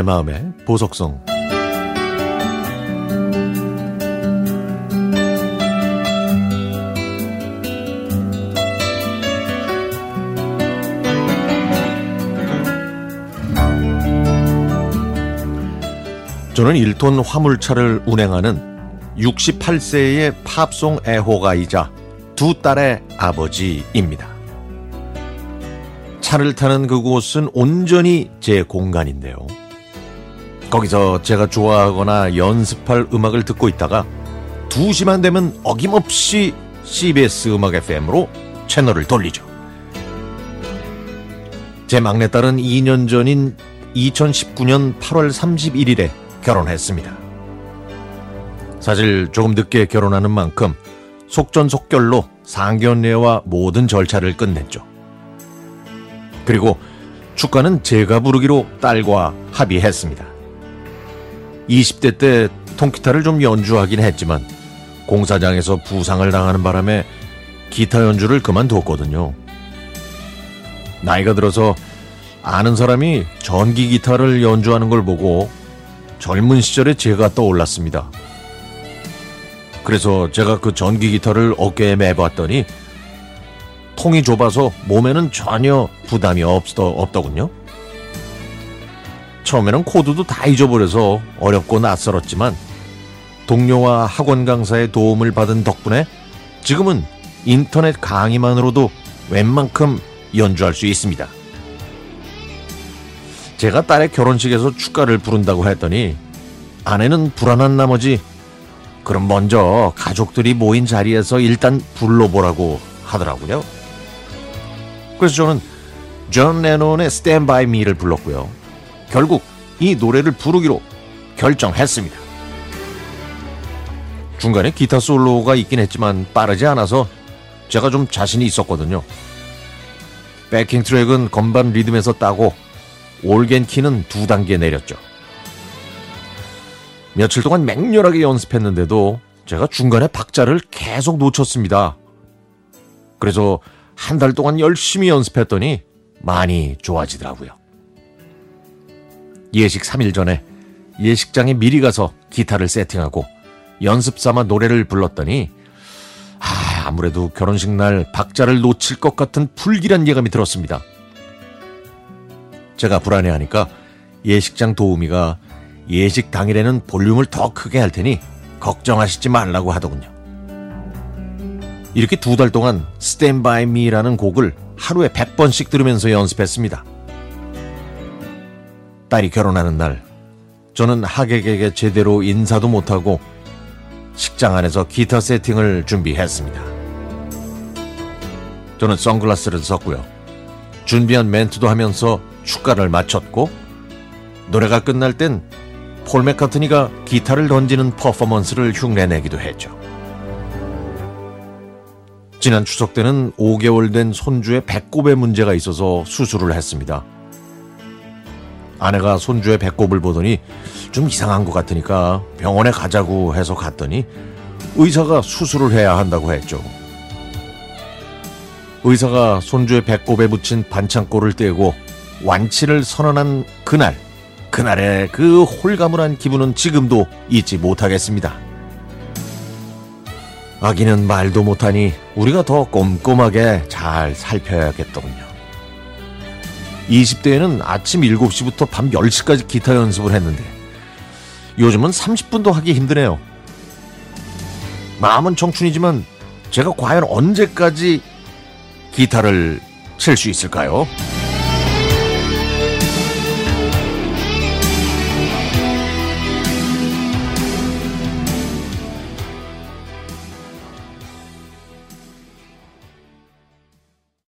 내 마음의 보석성 저는 1톤 화물차를 운행하는 68세의 팝송 애호가이자 두 딸의 아버지입니다. 차를 타는 그곳은 온전히 제 공간인데요. 거기서 제가 좋아하거나 연습할 음악을 듣고 있다가 2시만 되면 어김없이 CBS 음악 FM으로 채널을 돌리죠. 제 막내딸은 2년 전인 2019년 8월 31일에 결혼했습니다. 사실 조금 늦게 결혼하는 만큼 속전속결로 상견례와 모든 절차를 끝냈죠. 그리고 축가는 제가 부르기로 딸과 합의했습니다. 20대 때 통기타를 좀 연주하긴 했지만 공사장에서 부상을 당하는 바람에 기타 연주를 그만뒀거든요. 나이가 들어서 아는 사람이 전기 기타를 연주하는 걸 보고 젊은 시절에 제가 떠올랐습니다. 그래서 제가 그 전기 기타를 어깨에 매봤더니 통이 좁아서 몸에는 전혀 부담이 없, 없더군요. 처음에는 코드도 다 잊어버려서 어렵고 낯설었지만 동료와 학원 강사의 도움을 받은 덕분에 지금은 인터넷 강의만으로도 웬만큼 연주할 수 있습니다. 제가 딸의 결혼식에서 축가를 부른다고 했더니 아내는 불안한 나머지 그럼 먼저 가족들이 모인 자리에서 일단 불러보라고 하더라고요. 그래서 저는 존 레논의 Stand By Me를 불렀고요. 결국 이 노래를 부르기로 결정했습니다. 중간에 기타 솔로가 있긴 했지만 빠르지 않아서 제가 좀 자신이 있었거든요. backing track은 건반 리듬에서 따고 올겐 키는 두 단계 내렸죠. 며칠 동안 맹렬하게 연습했는데도 제가 중간에 박자를 계속 놓쳤습니다. 그래서 한 달 동안 열심히 연습했더니 많이 좋아지더라고요. 예식 3일 전에 예식장에 미리 가서 기타를 세팅하고 연습 삼아 노래를 불렀더니 아, 아무래도 결혼식 날 박자를 놓칠 것 같은 불길한 예감이 들었습니다. 제가 불안해하니까 예식장 도우미가 예식 당일에는 볼륨을 더 크게 할 테니 걱정하시지 말라고 하더군요. 이렇게 두 달 동안 By Me라는 곡을 하루에 100번씩 들으면서 연습했습니다. 딸이 결혼하는 날, 저는 하객에게 제대로 인사도 못하고 식장 안에서 기타 세팅을 준비했습니다. 저는 선글라스를 썼고요. 준비한 멘트도 하면서 축가를 마쳤고 노래가 끝날 땐 폴 맥카트니가 기타를 던지는 퍼포먼스를 흉내내기도 했죠. 지난 추석 때는 5개월 된 손주의 배꼽에 문제가 있어서 수술을 했습니다. 아내가 손주의 배꼽을 보더니 좀 이상한 것 같으니까 병원에 가자고 해서 갔더니 의사가 수술을 해야 한다고 했죠. 의사가 손주의 배꼽에 붙인 반창고를 떼고 완치를 선언한 그날, 그날의 그 홀가분한 기분은 지금도 잊지 못하겠습니다. 아기는 말도 못하니 우리가 더 꼼꼼하게 잘 살펴야겠더군요. 20대에는 아침 7시부터 밤 10시까지 기타 연습을 했는데 요즘은 30분도 하기 힘드네요. 마음은 청춘이지만 제가 과연 언제까지 기타를 칠 수 있을까요?